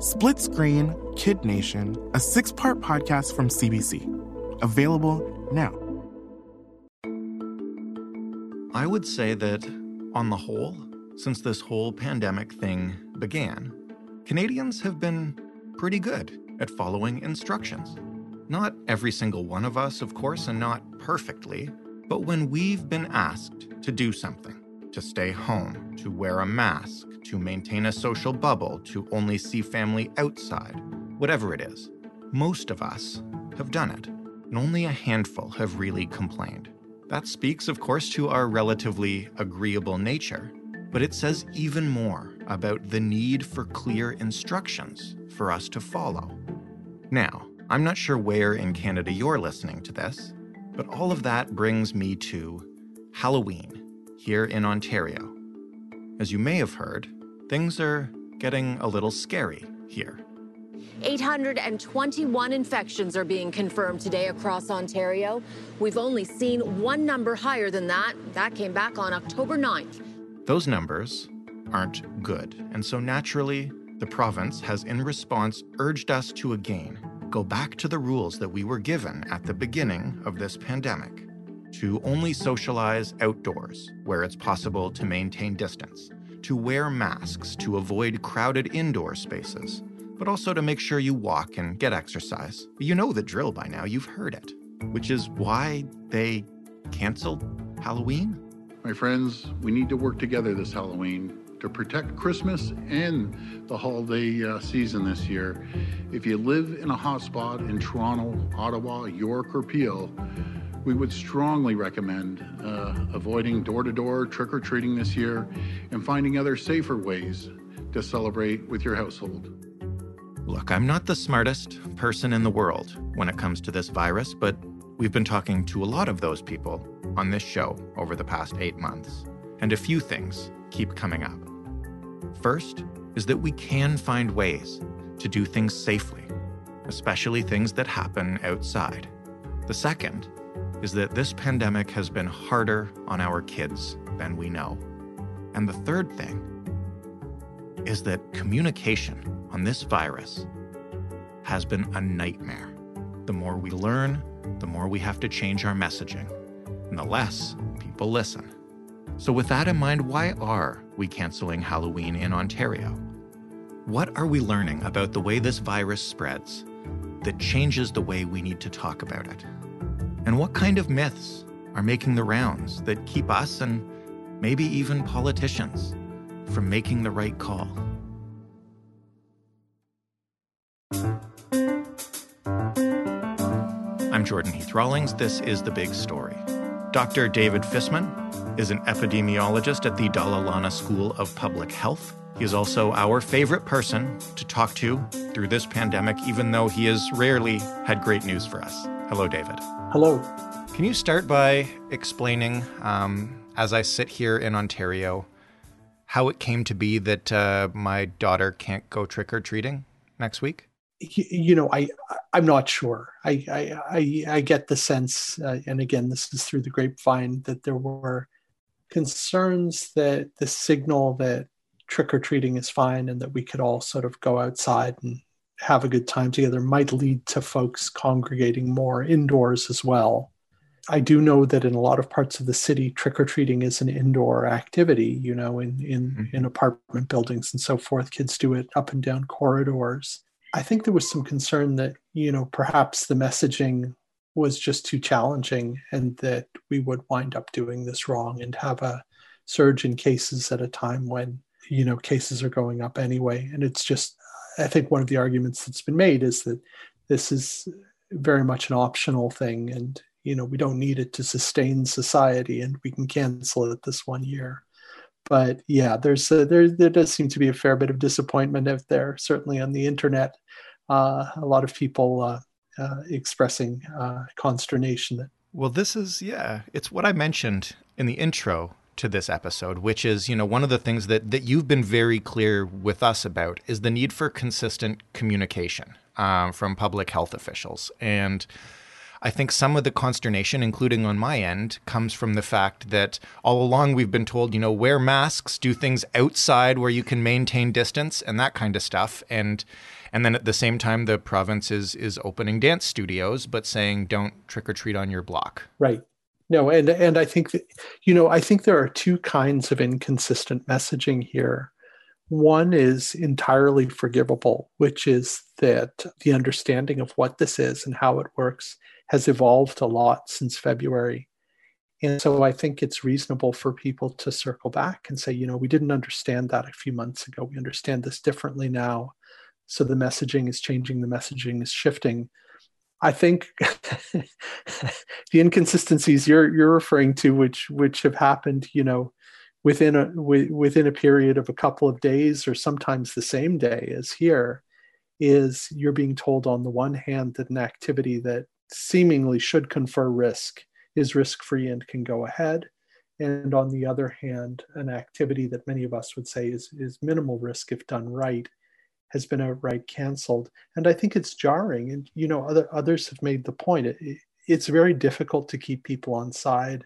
Split Screen Kid Nation, a six part podcast from CBC. Available now. I would say that, on the whole, since this whole pandemic thing began, Canadians have been pretty good at following instructions. Not every single one of us, of course, and not perfectly, but when we've been asked to do something, to stay home, to wear a mask, to maintain a social bubble, to only see family outside, whatever it is, most of us have done it, and only a handful have really complained. That speaks, of course, to our relatively agreeable nature, but it says even more about the need for clear instructions for us to follow. Now, I'm not sure where in Canada you're listening to this, but all of that brings me to Halloween here in Ontario. As you may have heard, things are getting a little scary here. 821 infections are being confirmed today across Ontario. We've only seen one number higher than that. That came back on October 9th. Those numbers aren't good, and so naturally, the province has in response urged us to again go back to the rules that we were given at the beginning of this pandemic to only socialize outdoors where it's possible to maintain distance, to wear masks to avoid crowded indoor spaces, but also to make sure you walk and get exercise. You know the drill by now, you've heard it, which is why they canceled Halloween. My friends, we need to work together this Halloween to protect Christmas and the holiday uh, season this year. If you live in a hotspot in Toronto, Ottawa, York, or Peel, we would strongly recommend uh, avoiding door to door trick or treating this year and finding other safer ways to celebrate with your household. Look, I'm not the smartest person in the world when it comes to this virus, but we've been talking to a lot of those people on this show over the past eight months, and a few things keep coming up. First is that we can find ways to do things safely, especially things that happen outside. The second is that this pandemic has been harder on our kids than we know. And the third thing is that communication on this virus has been a nightmare. The more we learn, the more we have to change our messaging, and the less people listen. So, with that in mind, why are we canceling Halloween in Ontario? What are we learning about the way this virus spreads that changes the way we need to talk about it? And what kind of myths are making the rounds that keep us and maybe even politicians from making the right call? I'm Jordan Heath Rawlings. This is The Big Story. Dr. David Fisman is an epidemiologist at the Dalla Lana School of Public Health. He is also our favorite person to talk to through this pandemic, even though he has rarely had great news for us. Hello, David. Hello. Can you start by explaining, um, as I sit here in Ontario, how it came to be that uh, my daughter can't go trick or treating next week? You know, I I'm not sure. I I I, I get the sense, uh, and again, this is through the grapevine, that there were concerns that the signal that trick or treating is fine and that we could all sort of go outside and have a good time together might lead to folks congregating more indoors as well. I do know that in a lot of parts of the city, trick or treating is an indoor activity, you know, in, in, mm-hmm. in apartment buildings and so forth. Kids do it up and down corridors. I think there was some concern that, you know, perhaps the messaging was just too challenging and that we would wind up doing this wrong and have a surge in cases at a time when you know cases are going up anyway and it's just i think one of the arguments that's been made is that this is very much an optional thing and you know we don't need it to sustain society and we can cancel it this one year but yeah there's a, there there does seem to be a fair bit of disappointment out there certainly on the internet uh, a lot of people uh, uh, expressing uh, consternation that. Well, this is yeah, it's what I mentioned in the intro to this episode, which is, you know, one of the things that that you've been very clear with us about is the need for consistent communication um, from public health officials. And I think some of the consternation, including on my end, comes from the fact that all along we've been told, you know, wear masks, do things outside where you can maintain distance and that kind of stuff. And and then at the same time, the province is is opening dance studios, but saying don't trick or treat on your block. Right. No, and and I think that, you know I think there are two kinds of inconsistent messaging here. One is entirely forgivable, which is that the understanding of what this is and how it works has evolved a lot since February. And so I think it's reasonable for people to circle back and say, you know, we didn't understand that a few months ago. We understand this differently now. So the messaging is changing, the messaging is shifting. I think the inconsistencies you're you're referring to, which which have happened, you know, within a within a period of a couple of days or sometimes the same day as here, is you're being told on the one hand that an activity that seemingly should confer risk is risk free and can go ahead, and on the other hand, an activity that many of us would say is is minimal risk if done right has been outright canceled. And I think it's jarring. And you know, other others have made the point. It, it, it's very difficult to keep people on side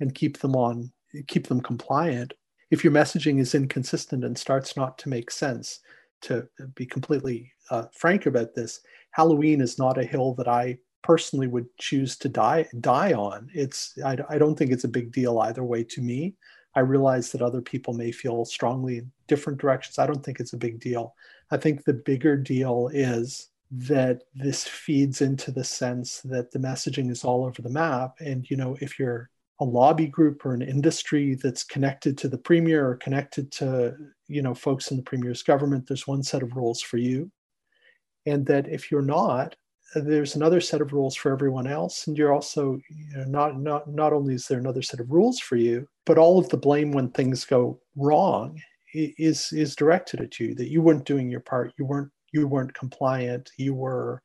and keep them on keep them compliant if your messaging is inconsistent and starts not to make sense. To be completely uh, frank about this, Halloween is not a hill that I personally would choose to die die on. It's I, I don't think it's a big deal either way to me. I realize that other people may feel strongly in different directions. I don't think it's a big deal. I think the bigger deal is that this feeds into the sense that the messaging is all over the map. And, you know, if you're a lobby group or an industry that's connected to the premier or connected to, you know, folks in the premier's government, there's one set of rules for you. And that if you're not, there's another set of rules for everyone else and you're also you know, not not not only is there another set of rules for you but all of the blame when things go wrong is is directed at you that you weren't doing your part you weren't you weren't compliant you were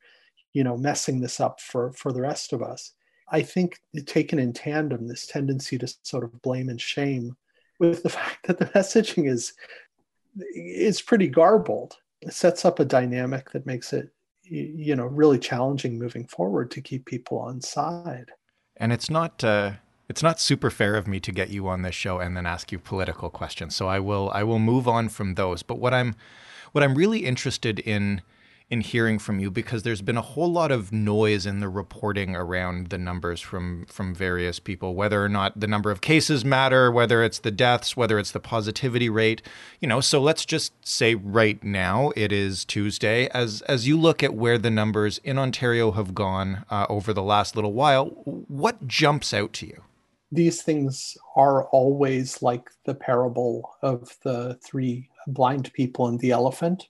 you know messing this up for for the rest of us. I think taken in tandem this tendency to sort of blame and shame with the fact that the messaging is is pretty garbled it sets up a dynamic that makes it you know really challenging moving forward to keep people on side. And it's not uh, it's not super fair of me to get you on this show and then ask you political questions. So i will i will move on from those. But what i'm what i'm really interested in in hearing from you because there's been a whole lot of noise in the reporting around the numbers from from various people whether or not the number of cases matter whether it's the deaths whether it's the positivity rate. You know so let's just say right now it is Tuesday. As as you look at where the numbers in Ontario have gone uh, over the last little while what jumps out to you these things are always like the parable of the three blind people and the elephant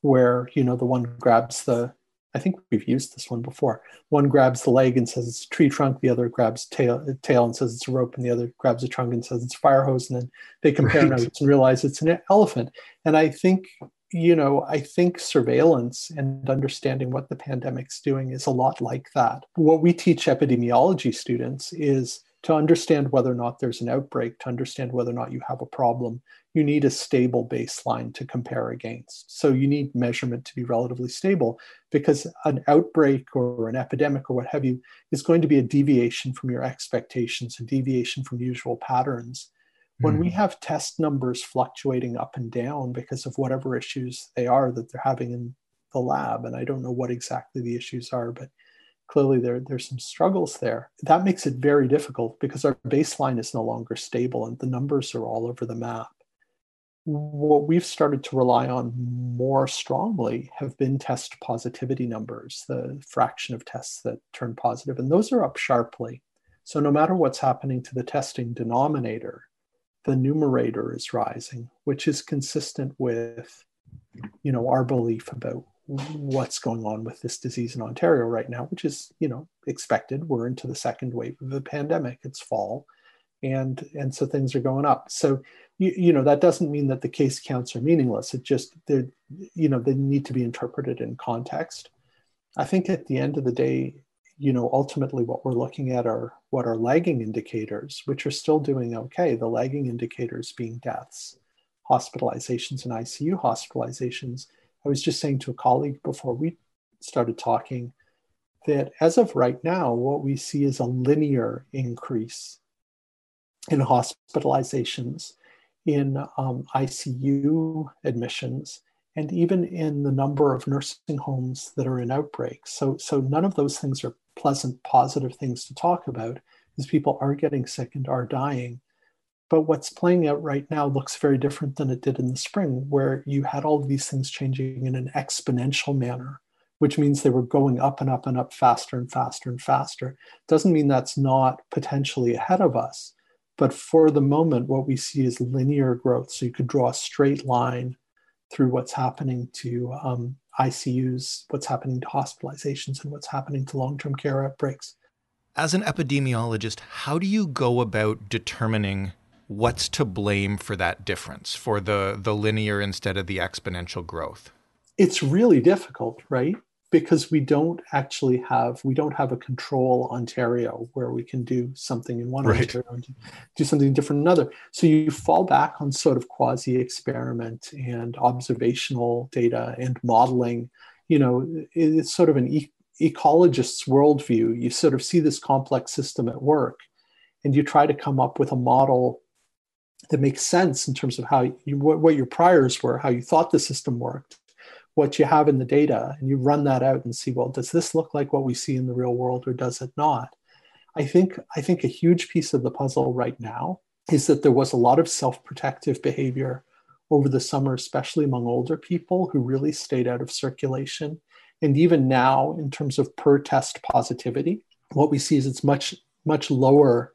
where you know the one grabs the I think we've used this one before. One grabs the leg and says it's a tree trunk. The other grabs tail, tail and says it's a rope, and the other grabs a trunk and says it's a fire hose. And then they compare right. notes and realize it's an elephant. And I think you know I think surveillance and understanding what the pandemic's doing is a lot like that. What we teach epidemiology students is to understand whether or not there's an outbreak, to understand whether or not you have a problem, you need a stable baseline to compare against. So you need measurement to be relatively stable because an outbreak or an epidemic or what have you is going to be a deviation from your expectations, a deviation from usual patterns. When we hmm. have test numbers fluctuating up and down because of whatever issues they are that they're having in the lab, and I don't know what exactly the issues are, but clearly there, there's some struggles there. That makes it very difficult because our baseline is no longer stable and the numbers are all over the map what we've started to rely on more strongly have been test positivity numbers, the fraction of tests that turn positive, and those are up sharply. So no matter what's happening to the testing denominator, the numerator is rising, which is consistent with, you know, our belief about what's going on with this disease in Ontario right now, which is, you know, expected. We're into the second wave of the pandemic. It's fall and and so things are going up so you, you know that doesn't mean that the case counts are meaningless. It just they you know they need to be interpreted in context. I think at the end of the day, you know, ultimately what we're looking at are what are lagging indicators, which are still doing okay. The lagging indicators being deaths, hospitalizations, and ICU hospitalizations. I was just saying to a colleague before we started talking that as of right now, what we see is a linear increase in hospitalizations, in um, ICU admissions, and even in the number of nursing homes that are in outbreaks. So, so none of those things are pleasant, positive things to talk about, because people are getting sick and are dying. But what's playing out right now looks very different than it did in the spring, where you had all of these things changing in an exponential manner which means they were going up and up and up faster and faster and faster. Doesn't mean that's not potentially ahead of us, but for the moment, what we see is linear growth. So you could draw a straight line through what's happening to um, ICUs, what's happening to hospitalizations, and what's happening to long term care outbreaks. As an epidemiologist, how do you go about determining what's to blame for that difference, for the, the linear instead of the exponential growth? It's really difficult, right? because we don't actually have we don't have a control Ontario where we can do something in one right. Ontario and do something different in another. So you fall back on sort of quasi experiment and observational data and modeling. You know, it's sort of an e- ecologist's worldview. You sort of see this complex system at work, and you try to come up with a model that makes sense in terms of how you what, what your priors were, how you thought the system worked what you have in the data and you run that out and see well does this look like what we see in the real world or does it not? I think i think a huge piece of the puzzle right now is that there was a lot of self-protective behavior over the summer especially among older people who really stayed out of circulation. And even now in terms of per test positivity what we see is it's much much lower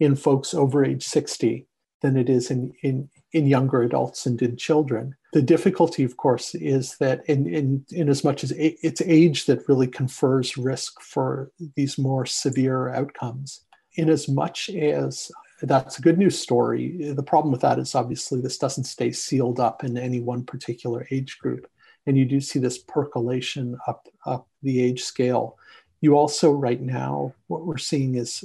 in folks over age 60 than it is in, in, in younger adults and in children. The difficulty, of course, is that in, in, in as much as it's age that really confers risk for these more severe outcomes. In as much as that's a good news story, the problem with that is obviously this doesn't stay sealed up in any one particular age group. And you do see this percolation up, up the age scale. You also, right now, what we're seeing is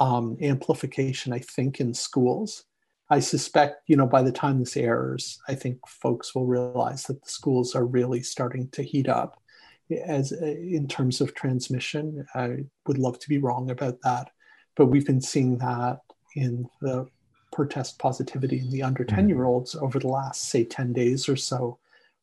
um, amplification, I think, in schools I suspect, you know, by the time this airs, I think folks will realize that the schools are really starting to heat up as in terms of transmission. I would love to be wrong about that, but we've been seeing that in the per test positivity in the under mm-hmm. 10 year olds over the last, say, 10 days or so,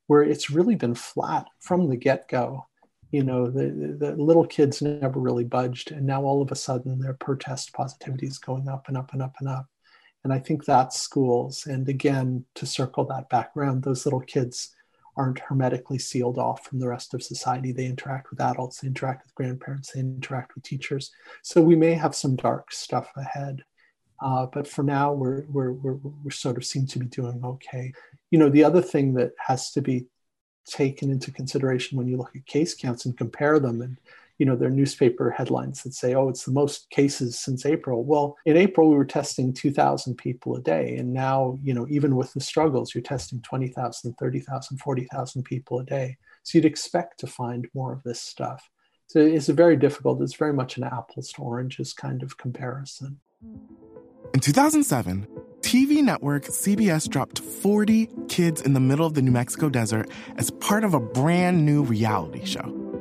where it's really been flat from the get go. You know, the, the little kids never really budged. And now all of a sudden their per test positivity is going up and up and up and up. And I think that's schools. And again, to circle that background, those little kids aren't hermetically sealed off from the rest of society. They interact with adults, they interact with grandparents, they interact with teachers. So we may have some dark stuff ahead. Uh, but for now, we're, we're, we're, we're sort of seem to be doing okay. You know, the other thing that has to be taken into consideration when you look at case counts and compare them and you know, their newspaper headlines that say, oh, it's the most cases since April. Well, in April, we were testing 2,000 people a day. And now, you know, even with the struggles, you're testing 20,000, 30,000, 40,000 people a day. So you'd expect to find more of this stuff. So it's very difficult. It's very much an apples to oranges kind of comparison. In 2007, TV network CBS dropped 40 kids in the middle of the New Mexico desert as part of a brand new reality show.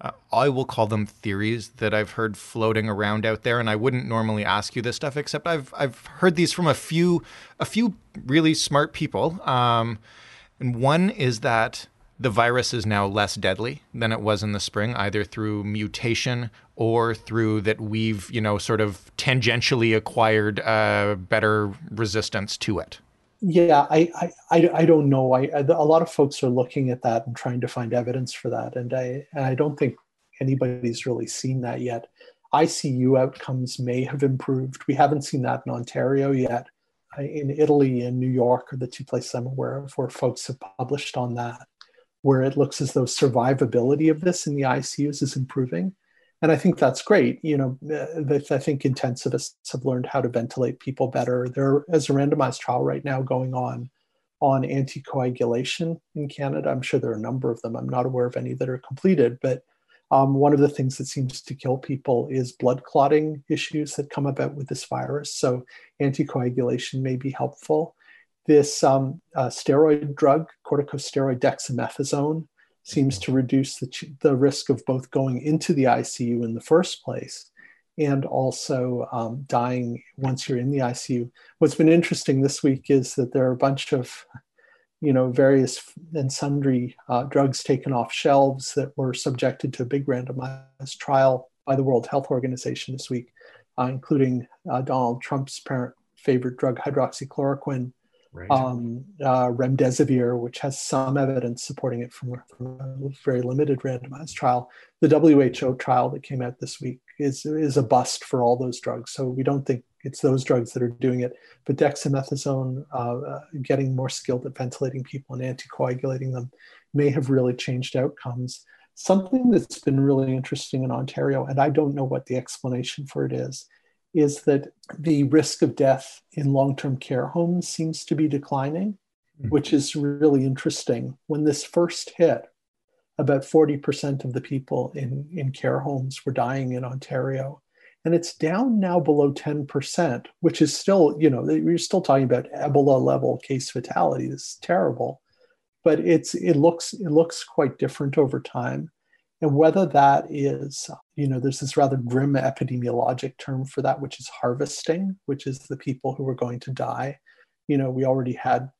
uh, I will call them theories that I've heard floating around out there, and I wouldn't normally ask you this stuff, except I've I've heard these from a few a few really smart people. Um, and one is that the virus is now less deadly than it was in the spring, either through mutation or through that we've you know sort of tangentially acquired uh, better resistance to it. Yeah, I, I, I don't know. I, I, a lot of folks are looking at that and trying to find evidence for that, and I, and I don't think anybody's really seen that yet. ICU outcomes may have improved. We haven't seen that in Ontario yet. In Italy and New York are the two places I'm aware of where folks have published on that, where it looks as though survivability of this in the ICUs is improving. And I think that's great. You know, I think intensivists have learned how to ventilate people better. There is a randomized trial right now going on on anticoagulation in Canada. I'm sure there are a number of them. I'm not aware of any that are completed, but um, one of the things that seems to kill people is blood clotting issues that come about with this virus. So, anticoagulation may be helpful. This um, uh, steroid drug, corticosteroid dexamethasone, seems to reduce the, the risk of both going into the ICU in the first place and also um, dying once you're in the ICU. What's been interesting this week is that there are a bunch of you know, various and sundry uh, drugs taken off shelves that were subjected to a big randomized trial by the World Health Organization this week, uh, including uh, Donald Trump's parent favorite drug, hydroxychloroquine, right. um, uh, remdesivir, which has some evidence supporting it from, from, a very limited randomized trial. The WHO trial that came out this week is is a bust for all those drugs. So we don't think it's those drugs that are doing it. But dexamethasone, uh, uh, getting more skilled at ventilating people and anticoagulating them, may have really changed outcomes. Something that's been really interesting in Ontario, and I don't know what the explanation for it is, is that the risk of death in long term care homes seems to be declining, mm-hmm. which is really interesting. When this first hit, about 40% of the people in, in care homes were dying in Ontario and it's down now below 10%, which is still, you know, you're still talking about Ebola level case fatality. This is terrible, but it's it looks it looks quite different over time. And whether that is, you know, there's this rather grim epidemiologic term for that, which is harvesting, which is the people who are going to die. You know, we already had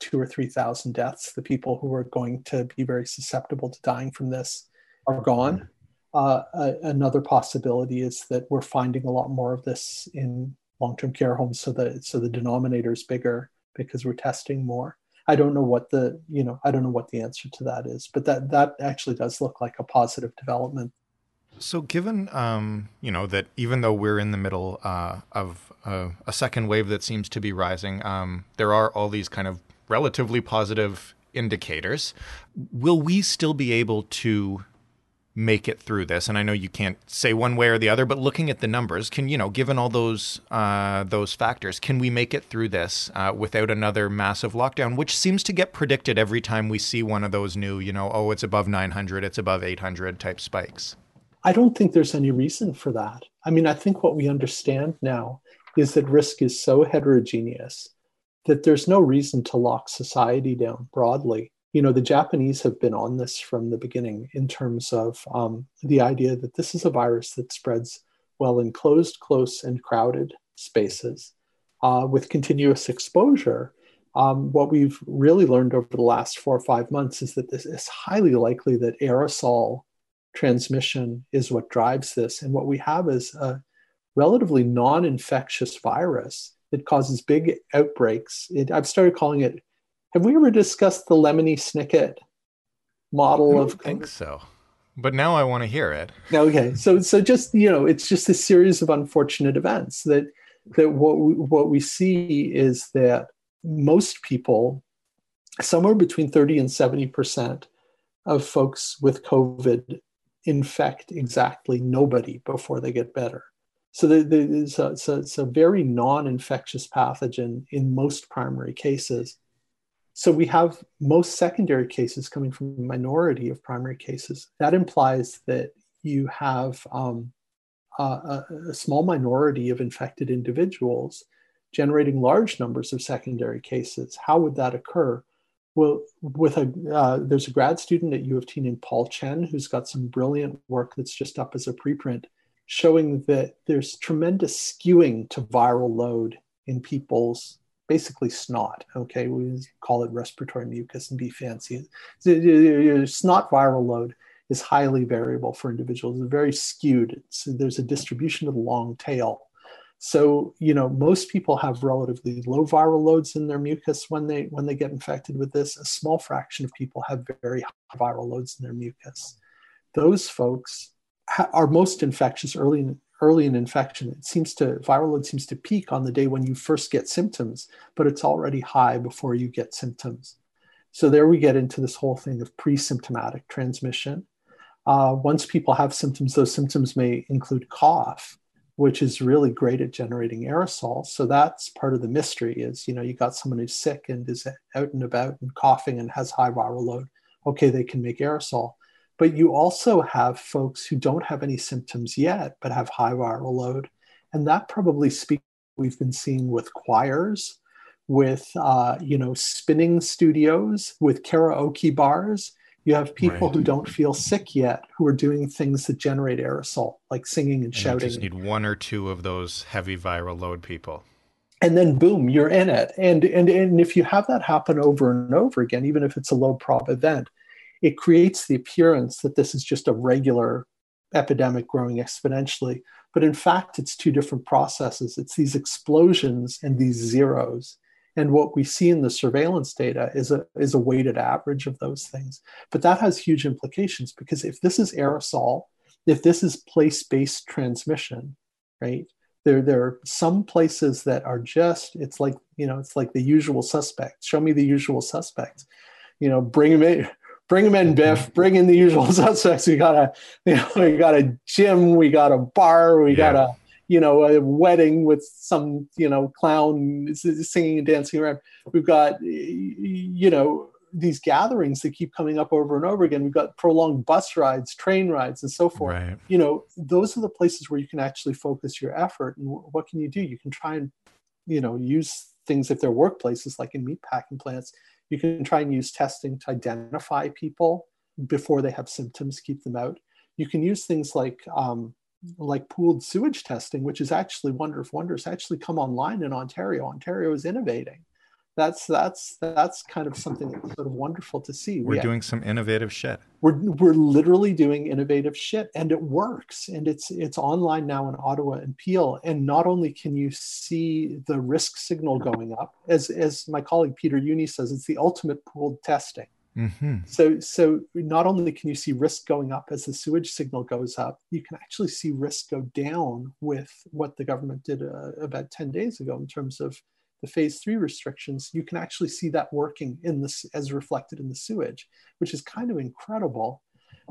two or 3,000 deaths. The people who are going to be very susceptible to dying from this are gone. Uh, another possibility is that we're finding a lot more of this in long-term care homes, so that so the denominator is bigger because we're testing more. I don't know what the you know I don't know what the answer to that is, but that that actually does look like a positive development. So, given um, you know that even though we're in the middle uh, of uh, a second wave that seems to be rising, um, there are all these kind of relatively positive indicators. Will we still be able to make it through this? And I know you can't say one way or the other, but looking at the numbers, can you know, given all those uh, those factors, can we make it through this uh, without another massive lockdown? Which seems to get predicted every time we see one of those new, you know, oh, it's above 900, it's above 800 type spikes. I don't think there's any reason for that. I mean, I think what we understand now is that risk is so heterogeneous that there's no reason to lock society down broadly you know the japanese have been on this from the beginning in terms of um, the idea that this is a virus that spreads well in closed close and crowded spaces uh, with continuous exposure. Um, what we've really learned over the last four or five months is that this is highly likely that aerosol transmission is what drives this. And what we have is a relatively non-infectious virus that causes big outbreaks. It, i've started calling it have we ever discussed the Lemony Snicket model of I think so, but now I want to hear it. Okay, so so just you know, it's just a series of unfortunate events that that what we, what we see is that most people, somewhere between thirty and seventy percent of folks with COVID infect exactly nobody before they get better. So it's, a, it's, a, it's a very non-infectious pathogen in most primary cases so we have most secondary cases coming from a minority of primary cases. That implies that you have um, a, a, small minority of infected individuals generating large numbers of secondary cases. How would that occur? Well, with a uh, there's a grad student at U of T named Paul Chen who's got some brilliant work that's just up as a preprint, showing that there's tremendous skewing to viral load in people's basically snot. Okay, we call it respiratory mucus and be fancy. Your snot viral load is highly variable for individuals. It's very skewed. So there's a distribution of the long tail. So, you know, most people have relatively low viral loads in their mucus when they when they get infected with this. A small fraction of people have very high viral loads in their mucus. Those folks ha- are most infectious early in, early in infection. It seems to viral load seems to peak on the day when you first get symptoms, but it's already high before you get symptoms. So there we get into this whole thing of pre-symptomatic transmission. Uh, once people have symptoms, those symptoms may include cough which is really great at generating aerosols. So that's part of the mystery is, you know, you got someone who's sick and is out and about and coughing and has high viral load. Okay, they can make aerosol. But you also have folks who don't have any symptoms yet, but have high viral load. And that probably speaks we've been seeing with choirs, with, uh, you know, spinning studios, with karaoke bars, you have people right. who don't feel sick yet who are doing things that generate aerosol, like singing and, and shouting. You just need one or two of those heavy viral load people. And then boom, you're in it. And and and if you have that happen over and over again, even if it's a low prob event, it creates the appearance that this is just a regular epidemic growing exponentially. But in fact, it's two different processes. It's these explosions and these zeros. And what we see in the surveillance data is a, is a weighted average of those things. But that has huge implications because if this is aerosol, if this is place based transmission, right? There, there are some places that are just, it's like, you know, it's like the usual suspects. Show me the usual suspects. You know, bring them in, bring them in, Biff. Bring in the usual suspects. We got a, you know, we got a gym, we got a bar, we yeah. got a, you know a wedding with some you know clown singing and dancing around we've got you know these gatherings that keep coming up over and over again we've got prolonged bus rides train rides and so forth right. you know those are the places where you can actually focus your effort and what can you do you can try and you know use things if they're workplaces like in meat packing plants you can try and use testing to identify people before they have symptoms keep them out you can use things like um, like pooled sewage testing, which is actually wonder of wonders, actually come online in Ontario. Ontario is innovating. That's that's that's kind of something that's sort of wonderful to see. We're we, doing some innovative shit. We're we're literally doing innovative shit, and it works. And it's it's online now in Ottawa and Peel. And not only can you see the risk signal going up, as as my colleague Peter Jüni says, it's the ultimate pooled testing Mm-hmm. So, so not only can you see risk going up as the sewage signal goes up, you can actually see risk go down with what the government did uh, about 10 days ago in terms of the phase three restrictions. You can actually see that working in this as reflected in the sewage, which is kind of incredible.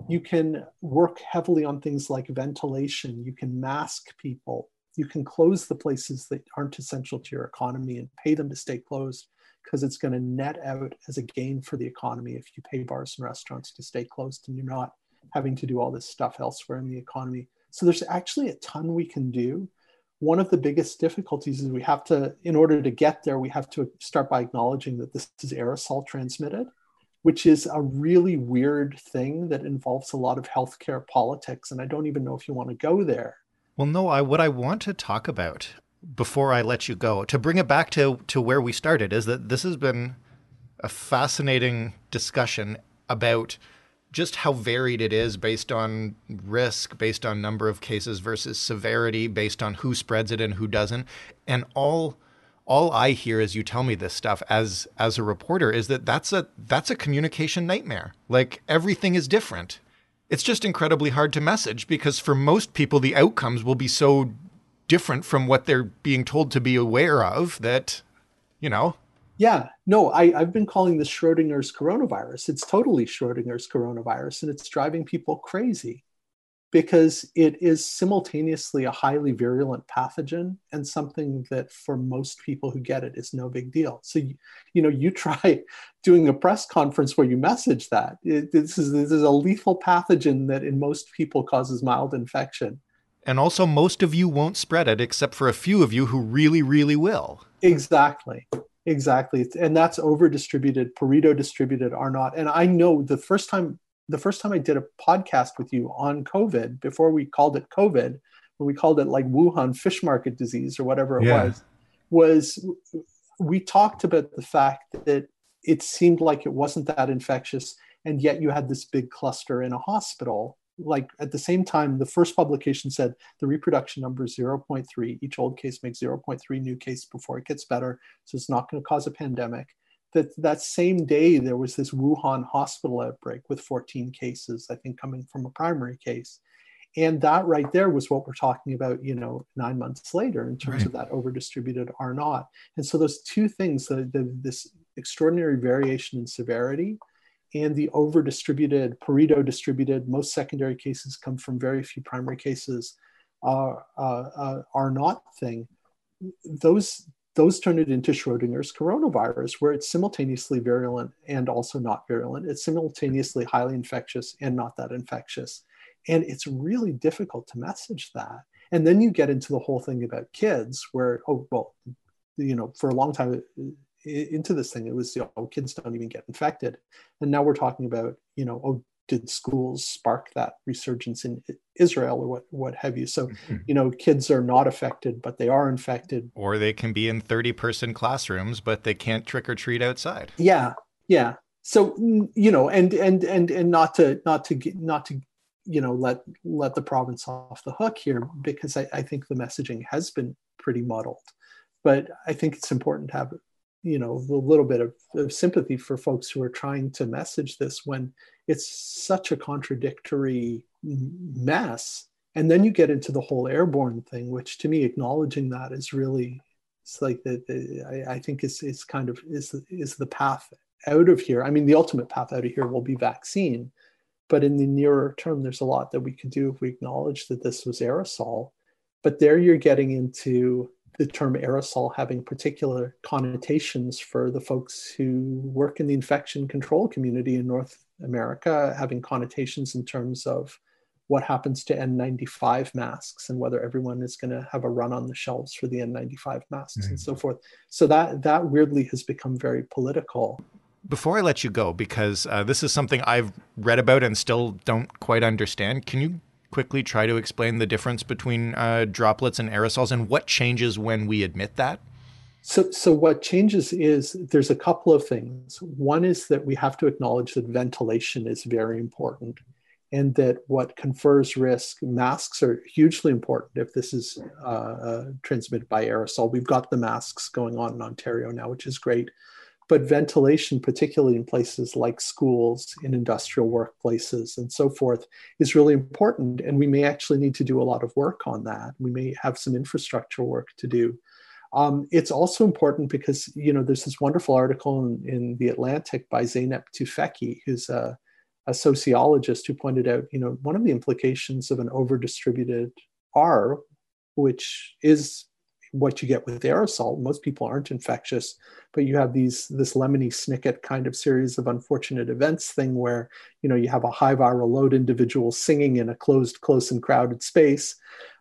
You can work heavily on things like ventilation. You can mask people. You can close the places that aren't essential to your economy and pay them to stay closed because it's going to net out as a gain for the economy if you pay bars and restaurants to stay closed and you're not having to do all this stuff elsewhere in the economy. So there's actually a ton we can do. One of the biggest difficulties is we have to, in order to get there, we have to start by acknowledging that this is aerosol transmitted, which is a really weird thing that involves a lot of healthcare politics. And I don't even know if you want to go there. Well, no, I what I want to talk about before I let you go, to bring it back to, to where we started, is that this has been a fascinating discussion about just how varied it is based on risk, based on number of cases versus severity, based on who spreads it and who doesn't. And all all I hear as you tell me this stuff as as a reporter is that that's a that's a communication nightmare. Like everything is different. It's just incredibly hard to message because for most people the outcomes will be so different from what they're being told to be aware of that, you know. Yeah, no, I, I've been calling this Schrodinger's coronavirus. It's totally Schrodinger's coronavirus, and it's driving people crazy because it is simultaneously a highly virulent pathogen and something that for most people who get it is no big deal so you, you know you try doing a press conference where you message that it, this is this is a lethal pathogen that in most people causes mild infection and also, most of you won't spread it, except for a few of you who really, really will. Exactly. Exactly. And that's over distributed, Pareto distributed are not. And I know the first time the first time I did a podcast with you on COVID, before we called it COVID, when we called it like Wuhan fish market disease or whatever it yeah. was, was we talked about the fact that it seemed like it wasn't that infectious, and yet you had this big cluster in a hospital like at the same time, the first publication said the reproduction number is 0.3. Each old case makes 0.3 new case before it gets better. So it's not going to cause a pandemic. That, that same day, there was this Wuhan hospital outbreak with 14 cases, I think, coming from a primary case. And that right there was what we're talking about, you know, nine months later in terms right. of that over distributed R naught. And so those two things, the, the, this extraordinary variation in severity and the over distributed, Pareto distributed, most secondary cases come from very few primary cases, are, uh, uh, R naught thing. Those, those turn it into Schrodinger's coronavirus, where it's simultaneously virulent and also not virulent. It's simultaneously highly infectious and not that infectious. And it's really difficult to message that. And then you get into the whole thing about kids, where, oh, well, you know, for a long time, into this thing. It was, you know, kids don't even get infected. And now we're talking about, you know, oh, did schools spark that resurgence in Israel or what, what have you? So, mm-hmm. you know, kids are not affected, but they are infected. Or they can be in 30 person classrooms, but they can't trick or treat outside. Yeah. Yeah. So, you know, and, and, and, and not to, not to, not to, you know, let, let the province off the hook here, because I, I think the messaging has been pretty muddled but I think it's important to have you know a little bit of, of, sympathy for folks who are trying to message this when it's such a contradictory mess. And then you get into the whole airborne thing which to me acknowledging that is really it's like that I, I, think is is kind of is is the path out of here. I mean the ultimate path out of here will be vaccine but in the nearer term there's a lot that we could do if we acknowledge that this was aerosol. But there you're getting into the term aerosol having particular connotations for the folks who work in the infection control community in North America, having connotations in terms of what happens to N95 masks and whether everyone is going to have a run on the shelves for the N95 masks mm-hmm. and so forth. So that that weirdly has become very political. Before I let you go, because uh, this is something I've read about and still don't quite understand, can you quickly try to explain the difference between uh, droplets and aerosols and what changes when we admit that? So, so what changes is there's a couple of things. One is that we have to acknowledge that ventilation is very important and that what confers risk, masks are hugely important if this is uh, uh, transmitted by aerosol. We've got the masks going on in Ontario now, which is great. But ventilation, particularly in places like schools, in industrial workplaces, and so forth, is really important. And we may actually need to do a lot of work on that. We may have some infrastructure work to do. Um, it's also important because you know there's this wonderful article in, in the Atlantic by Zeynep Tufekci, who's a, a sociologist who pointed out you know one of the implications of an over-distributed R, which is what you get with aerosol. Most people aren't infectious, but you have these this lemony snicket kind of series of unfortunate events thing where you know you have a high viral load individual singing in a closed, close, and crowded space.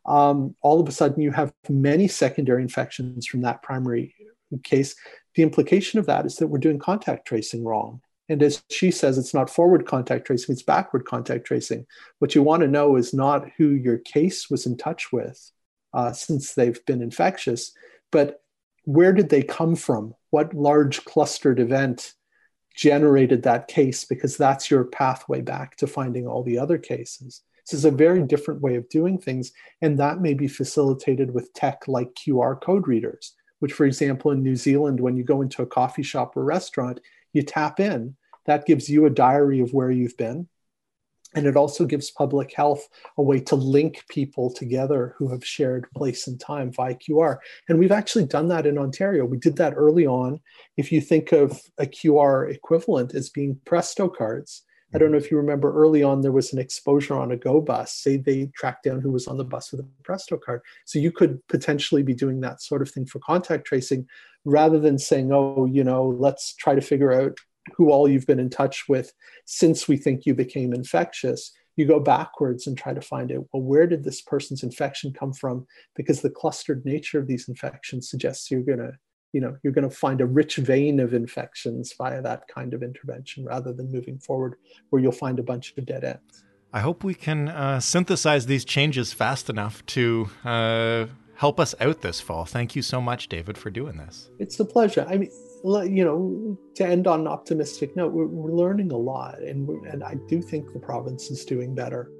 Um, all of a sudden, you have many secondary infections from that primary case. The implication of that is that we're doing contact tracing wrong. And as she says, it's not forward contact tracing, it's backward contact tracing. What you want to know is not who your case was in touch with, uh, since they've been infectious. But where did they come from? What large clustered event generated that case? Because that's your pathway back to finding all the other cases. This is a very different way of doing things, and that may be facilitated with tech like QR code readers, which, for example, in New Zealand, when you go into a coffee shop or restaurant, you tap in. That gives you a diary of where you've been and it also gives public health a way to link people together who have shared place and time via QR. And we've actually done that in Ontario. We did that early on. If you think of a QR equivalent as being Presto cards, I don't know if you remember early on, there was an exposure on a Go bus. Say they tracked down who was on the bus with a Presto card. So you could potentially be doing that sort of thing for contact tracing rather than saying, oh, you know, let's try to figure out who all you've been in touch with since we think you became infectious you go backwards and try to find out well where did this person's infection come from? Because the clustered nature of these infections suggests you're going to you know you're going to find a rich vein of infections via that kind of intervention rather than moving forward where you'll find a bunch of dead ends. I hope we can uh, synthesize these changes fast enough to uh, help us out this fall. Thank you so much david for doing this. It's a pleasure. I mean you know, to end on an optimistic note, we're, we're learning a lot, and and I do think the province is doing better.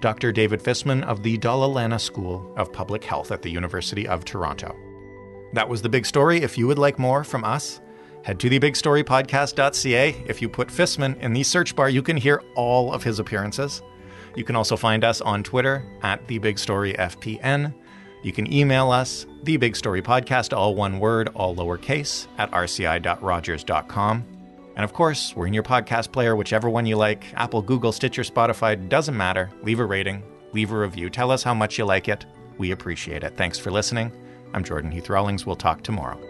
Dr. David Fisman of the Dalla Lana School of Public Health at the University of Toronto. That was the big story. If you would like more from us, head to thebigstorypodcast.ca. If you put Fisman in the search bar, you can hear all of his appearances. You can also find us on Twitter at thebigstoryfpn. You can email us, the Big Story Podcast, all one word, all lowercase, at rci.rogers.com. And of course, we're in your podcast player, whichever one you like Apple, Google, Stitcher, Spotify, doesn't matter. Leave a rating, leave a review, tell us how much you like it. We appreciate it. Thanks for listening. I'm Jordan Heath Rawlings. We'll talk tomorrow.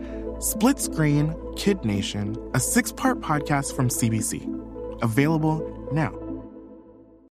Split Screen Kid Nation, a six part podcast from CBC. Available now.